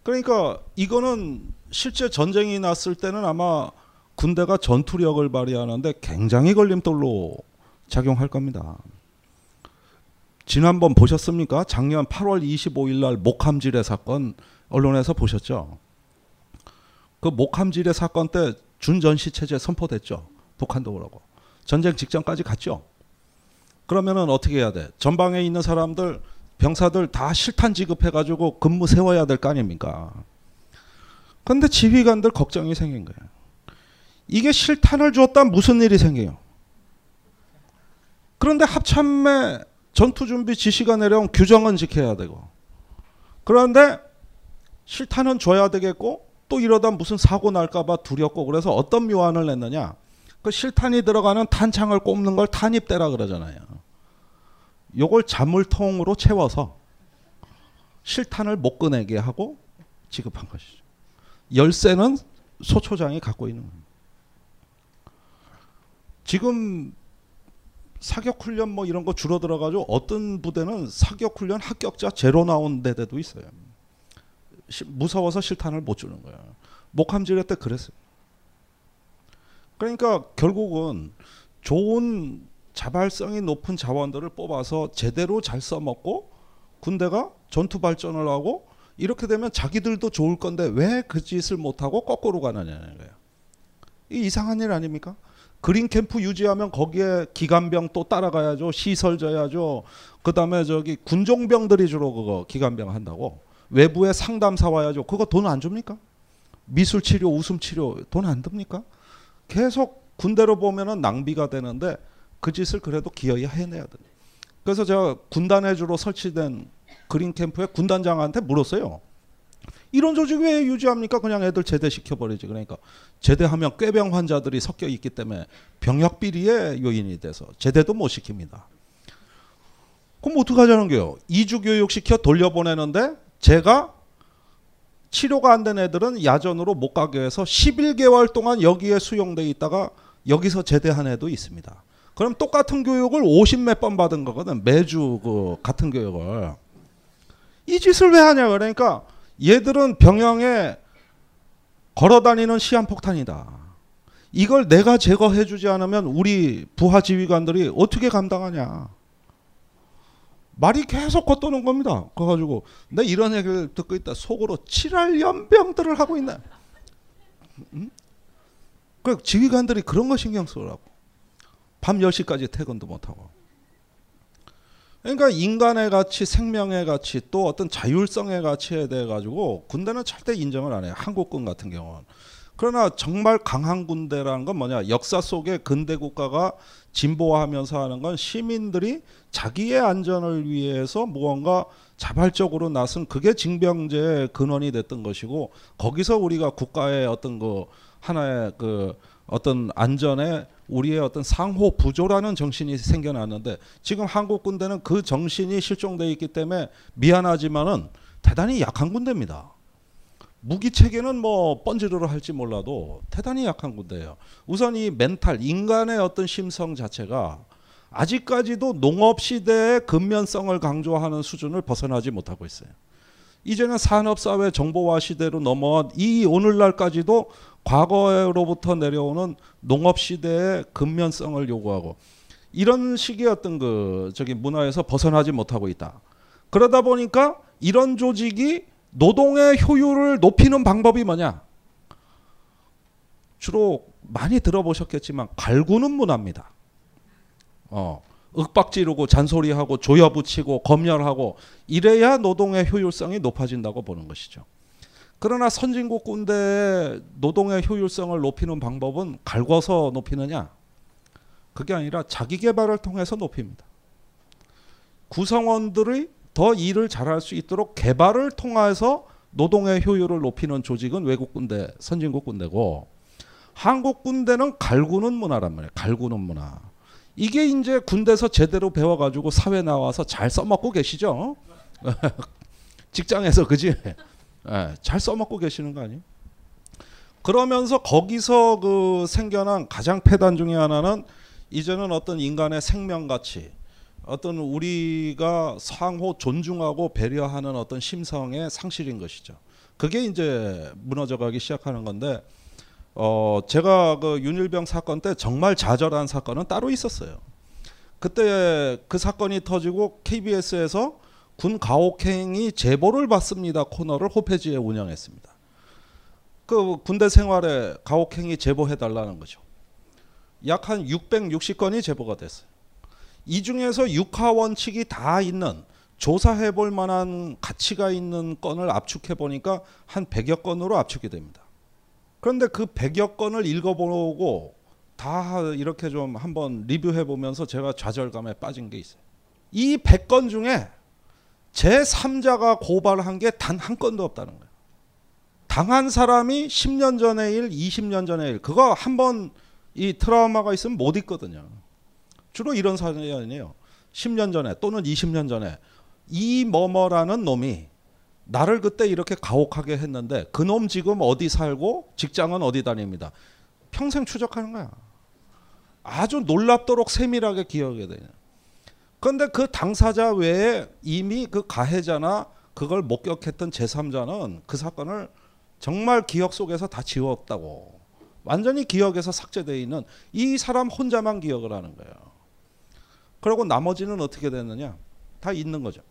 그러니까 이거는 실제 전쟁이 났을 때는 아마 군대가 전투력을 발휘하는데 굉장히 걸림돌로 작용할 겁니다. 지난번 보셨습니까? 작년 8월 25일 날 목함지뢰 사건 언론에서 보셨죠? 그 목함지뢰 사건 때 준전시 체제 선포됐죠. 북한도 그러고. 전쟁 직전까지 갔죠. 그러면은 어떻게 해야 돼? 전방에 있는 사람들 병사들 다 실탄 지급해 가지고 근무 세워야 될 거 아닙니까? 근데 지휘관들 걱정이 생긴 거예요. 이게 실탄을 줬다 무슨 일이 생겨요? 그런데 합참에 전투 준비 지시가 내려온 규정은 지켜야 되고. 그런데 실탄은 줘야 되겠고 또 이러다 무슨 사고 날까봐 두렵고 그래서 어떤 묘안을 냈느냐? 그 실탄이 들어가는 탄창을 꼽는 걸 탄입대라 그러잖아요. 요걸 자물통으로 채워서 실탄을 못 꺼내게 하고 지급한 것이죠. 열쇠는 소초장이 갖고 있는 겁니다. 지금 사격 훈련 뭐 이런 거 줄어 들어 가지고 어떤 부대는 사격 훈련 합격자 제로 나온 데도 있어요. 무서워서 실탄을 못 주는 거야. 목함지뢰 때 그랬어요. 그러니까 결국은 좋은 자발성이 높은 자원들을 뽑아서 제대로 잘 써먹고 군대가 전투 발전을 하고 이렇게 되면 자기들도 좋을 건데 왜 그 짓을 못하고 거꾸로 가느냐는 거예요. 이 이상한 일 아닙니까? 그린 캠프 유지하면 거기에 기관병 또 따라가야죠. 시설 져야죠. 그다음에 저기 군종병들이 주로 그거 기관병 한다고. 외부에 상담사 와야죠. 그거 돈 안 줍니까? 미술 치료, 웃음 치료 돈 안 듭니까? 계속 군대로 보면은 낭비가 되는데 그 짓을 그래도 기어이 해내야 돼. 그래서 제가 군단에 주로 설치된 그린 캠프의 군단장한테 물었어요. 이런 조직 왜 유지합니까? 그냥 애들 제대시켜 버리지. 그러니까 제대하면 꾀병 환자들이 섞여 있기 때문에 병역 비리의 요인이 돼서 제대도 못 시킵니다. 그럼 어떻게 하자는 거예요? 이주 교육 시켜 돌려보내는데 제가 치료가 안 된 애들은 야전으로 못 가게 해서 11개월 동안 여기에 수용돼 있다가 여기서 제대한 애도 있습니다. 그럼 똑같은 교육을 50몇 번 받은 거거든. 매주 그 같은 교육을. 이 짓을 왜 하냐 그러니까 얘들은 병영에 걸어다니는 시한폭탄이다. 이걸 내가 제거해 주지 않으면 우리 부하 지휘관들이 어떻게 감당하냐. 말이 계속 겉도는 겁니다. 그래가지고 내 이런 얘기를 듣고 있다 속으로 칠할 연병들을 하고 있네. 응? 그 지휘관들이 그런 거 신경 쓰라고. 밤 10시까지 퇴근도 못하고. 그러니까 인간의 가치, 생명의 가치, 또 어떤 자율성의 가치에 대해 가지고 군대는 절대 인정을 안 해요. 한국군 같은 경우는. 그러나 정말 강한 군대라는 건 뭐냐? 역사 속에 근대 국가가 진보하면서 하는 건 시민들이 자기의 안전을 위해서 무언가 자발적으로 나선 그게 징병제의 근원이 됐던 것이고 거기서 우리가 국가의 어떤 그 하나의 그 어떤 안전에 우리의 어떤 상호 부조라는 정신이 생겨났는데 지금 한국 군대는 그 정신이 실종돼 있기 때문에 미안하지만은 대단히 약한 군대입니다. 무기 체계는 뭐 번지르르 할지 몰라도 대단히 약한 군대예요. 우선 이 멘탈 인간의 어떤 심성 자체가 아직까지도 농업 시대의 근면성을 강조하는 수준을 벗어나지 못하고 있어요. 이제는 산업사회 정보화 시대로 넘어온 이 오늘날까지도 과거로부터 내려오는 농업 시대의 근면성을 요구하고 이런 식의 어떤 그 저기 문화에서 벗어나지 못하고 있다. 그러다 보니까 이런 조직이 노동의 효율을 높이는 방법이 뭐냐? 주로 많이 들어보셨겠지만 갈구는 문화입니다. 어, 윽박지르고 잔소리하고 조여붙이고 검열하고 이래야 노동의 효율성이 높아진다고 보는 것이죠. 그러나 선진국 군대의 노동의 효율성을 높이는 방법은 갈궈서 높이느냐? 그게 아니라 자기 개발을 통해서 높입니다. 구성원들이 더 일을 잘할 수 있도록 개발을 통해서 노동의 효율을 높이는 조직은 외국 군대, 선진국 군대고 한국 군대는 갈구는 문화란 말이에요. 갈구는 문화. 이게 이제 군대에서 제대로 배워가지고 사회 나와서 잘 써먹고 계시죠. <laughs> 직장에서 그지? 예, 잘 써먹고 계시는 거 아니에요? 그러면서 거기서 그 생겨난 가장 폐단 중에 하나는 이제는 어떤 인간의 생명 가치, 어떤 우리가 상호 존중하고 배려하는 어떤 심성의 상실인 것이죠. 그게 이제 무너져가기 시작하는 건데, 어 제가 그 윤일병 사건 때 정말 좌절한 사건은 따로 있었어요. 그때 그 사건이 터지고 KBS에서 군 가혹행위 제보를 받습니다 코너를 홈페이지에 운영했습니다. 그 군대 생활에 가혹행위 제보해 달라는 거죠. 약 한 660건이 제보가 됐어요. 이 중에서 육하 원칙이 다 있는 조사해 볼 만한 가치가 있는 건을 압축해 보니까 한 100여 건으로 압축이 됩니다. 그런데 그 100여 건을 읽어보고 다 이렇게 좀 한번 리뷰해 보면서 제가 좌절감에 빠진 게 있어요. 이 100건 중에 제 3자가 고발한 게 단 한 건도 없다는 거예요. 당한 사람이 10년 전의 일, 20년 전의 일, 그거 한번 이 트라우마가 있으면 못 잊거든요. 주로 이런 사연이에요. 10년 전에 또는 20년 전에 이 뭐뭐라는 놈이 나를 그때 이렇게 가혹하게 했는데 그 놈 지금 어디 살고 직장은 어디 다닙니다. 평생 추적하는 거야. 아주 놀랍도록 세밀하게 기억이 돼요. 그런데 그 당사자 외에 이미 그 가해자나 그걸 목격했던 제3자는 그 사건을 정말 기억 속에서 다 지웠다고. 완전히 기억에서 삭제되어 있는 이 사람 혼자만 기억을 하는 거예요. 그리고 나머지는 어떻게 됐느냐? 다 있는 거죠.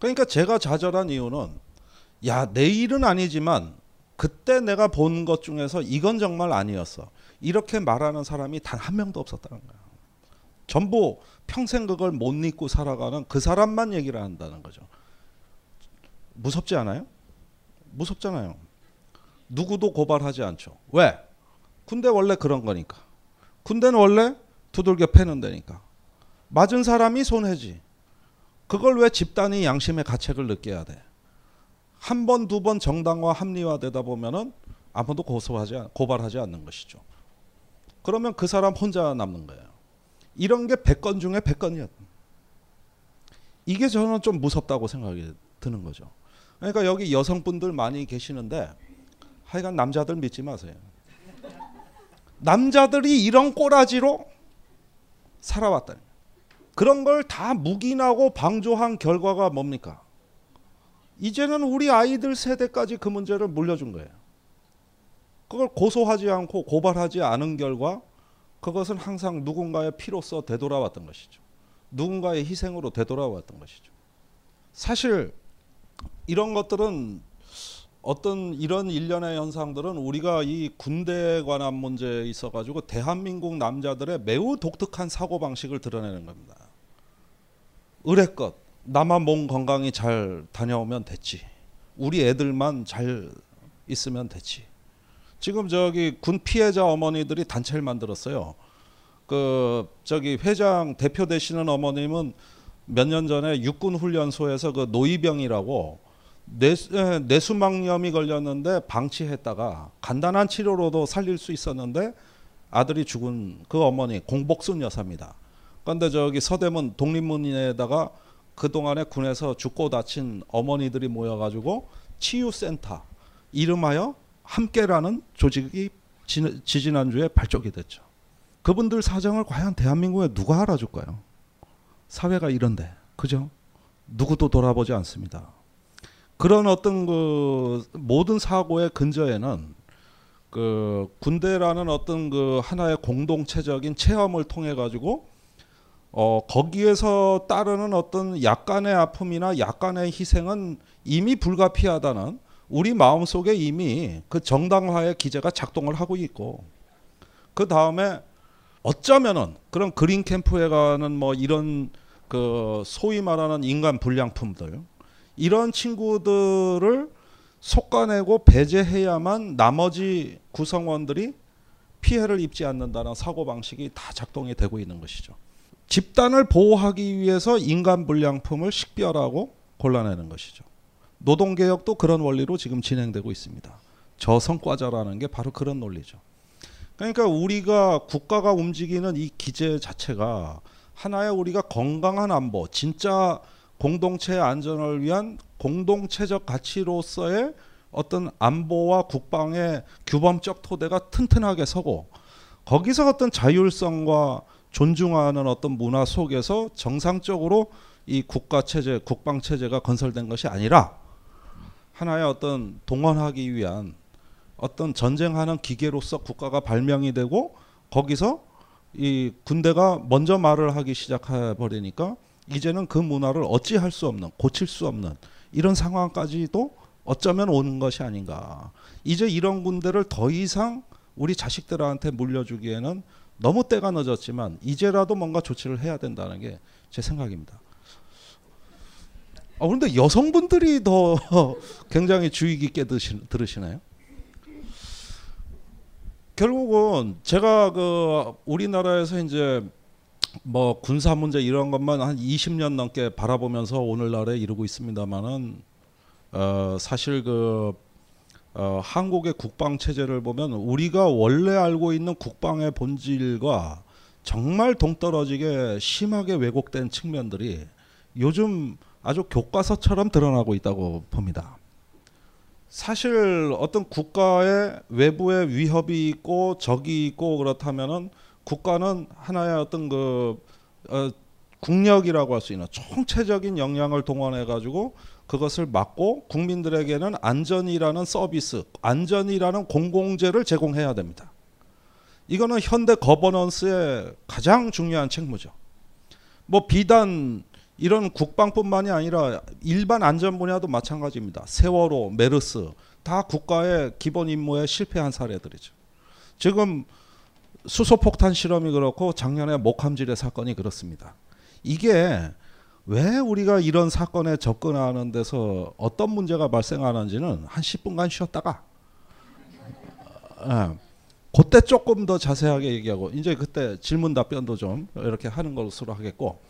그러니까 제가 좌절한 이유는 야, 내 일은 아니지만 그때 내가 본 것 중에서 이건 정말 아니었어. 이렇게 말하는 사람이 단 한 명도 없었다는 거야. 전부 평생 그걸 못 잊고 살아가는 그 사람만 얘기를 한다는 거죠. 무섭지 않아요? 무섭잖아요. 누구도 고발하지 않죠. 왜? 군대 원래 그런 거니까. 군대는 원래 두들겨 패는 데니까. 맞은 사람이 손해지. 그걸 왜 집단이 양심의 가책을 느껴야 돼? 한 번, 두 번 정당화 합리화되다 보면은 아무도 고소하지 고발하지 않는 것이죠. 그러면 그 사람 혼자 남는 거예요. 이런 게 100건 중에 100건이었. 이게 저는 좀 무섭다고 생각이 드는 거죠. 그러니까 여기 여성분들 많이 계시는데 하여간 남자들 믿지 마세요. 남자들이 이런 꼬라지로 살아왔다. 그런 걸 다 묵인하고 방조한 결과가 뭡니까? 이제는 우리 아이들 세대까지 그 문제를 물려준 거예요. 그걸 고소하지 않고 고발하지 않은 결과 그것은 항상 누군가의 피로써 되돌아왔던 것이죠. 누군가의 희생으로 되돌아왔던 것이죠. 사실 이런 것들은 어떤 이런 일련의 현상들은 우리가 이 군대에 관한 문제에 있어 가지고 대한민국 남자들의 매우 독특한 사고 방식을 드러내는 겁니다. 의뢰껏 나만 몸 건강히 잘 다녀오면 됐지. 우리 애들만 잘 있으면 됐지. 지금 저기 군 피해자 어머니들이 단체를 만들었어요. 그 저기 회장 대표 되시는 어머님은 몇 년 전에 육군 훈련소에서 그 노이병이라고 뇌수, 뇌수막염이 걸렸는데 방치했다가 간단한 치료로도 살릴 수 있었는데 아들이 죽은 그 어머니 공복순 여사입니다. 그런데 저기 서대문 독립문에다가 그동안에 군에서 죽고 다친 어머니들이 모여가지고 치유센터 이름하여 함께라는 조직이 지지난주에 발족이 됐죠. 그분들 사정을 과연 대한민국에 누가 알아줄까요? 사회가 이런데, 그죠? 누구도 돌아보지 않습니다. 그런 어떤 그 모든 사고의 근저에는 그 군대라는 어떤 그 하나의 공동체적인 체험을 통해 가지고 어 거기에서 따르는 어떤 약간의 아픔이나 약간의 희생은 이미 불가피하다는 우리 마음속에 이미 그 정당화의 기제가 작동을 하고 있고 그 다음에 어쩌면은 그런 그린 캠프에 가는 뭐 이런 그 소위 말하는 인간 불량품들 이런 친구들을 솎아내고 배제해야만 나머지 구성원들이 피해를 입지 않는다는 사고 방식이 다 작동이 되고 있는 것이죠. 집단을 보호하기 위해서 인간 불량품을 식별하고 골라내는 것이죠. 노동개혁도 그런 원리로 지금 진행되고 있습니다. 저성과자라는 게 바로 그런 논리죠. 그러니까 우리가 국가가 움직이는 이 기제 자체가 하나의 우리가 건강한 안보, 진짜 공동체 안전을 위한 공동체적 가치로서의 어떤 안보와 국방의 규범적 토대가 튼튼하게 서고 거기서 어떤 자율성과 존중하는 어떤 문화 속에서 정상적으로 이 국가 체제, 국방 체제가 건설된 것이 아니라 하나의 어떤 동원하기 위한 어떤 전쟁하는 기계로서 국가가 발명이 되고 거기서 이 군대가 먼저 말을 하기 시작해 버리니까 이제는 그 문화를 어찌할 수 없는 고칠 수 없는 이런 상황까지도 어쩌면 오는 것이 아닌가. 이제 이런 군대를 더 이상 우리 자식들한테 물려주기에는 너무 때가 늦었지만 이제라도 뭔가 조치를 해야 된다는 게 제 생각입니다. 아, 그런데 여성분들이 더 <laughs> 굉장히 주의 깊게 들으시나요? 결국은 제가 그 우리나라에서 이제 뭐 군사 문제 이런 것만 한 20년 넘게 바라보면서 오늘날에 이르고 있습니다만은 어 사실 그 어, 한국의 국방 체제를 보면 우리가 원래 알고 있는 국방의 본질과 정말 동떨어지게 심하게 왜곡된 측면들이 요즘 아주 교과서처럼 드러나고 있다고 봅니다. 사실 어떤 국가의 외부의 위협이 있고 적이 있고 그렇다면은 국가는 하나의 어떤 그 어, 국력이라고 할 수 있는 총체적인 역량을 동원해 가지고 그것을 막고 국민들에게는 안전이라는 서비스, 안전이라는 공공재를 제공해야 됩니다. 이거는 현대 거버넌스의 가장 중요한 책무죠. 뭐 비단 이런 국방뿐만이 아니라 일반 안전 분야도 마찬가지입니다. 세월호, 메르스 다 국가의 기본 임무에 실패한 사례들이죠. 지금 수소폭탄 실험이 그렇고 작년에 목함질의 사건이 그렇습니다. 이게 왜 우리가 이런 사건에 접근하는 데서 어떤 문제가 발생하는지는 한 10분간 쉬었다가 예, 그때 조금 더 자세하게 얘기하고 이제 그때 질문 답변도 좀 이렇게 하는 것으로 하겠고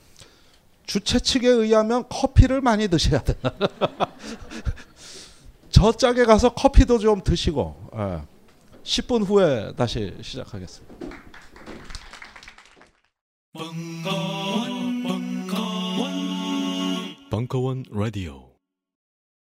주최 측에 의하면 커피를 많이 드셔야 된다. <laughs> 저 짝에 가서 커피도 좀 드시고 예. 10분 후에 다시 시작하겠습니다. 벙커원, 벙커 원, 벙커원 라디오.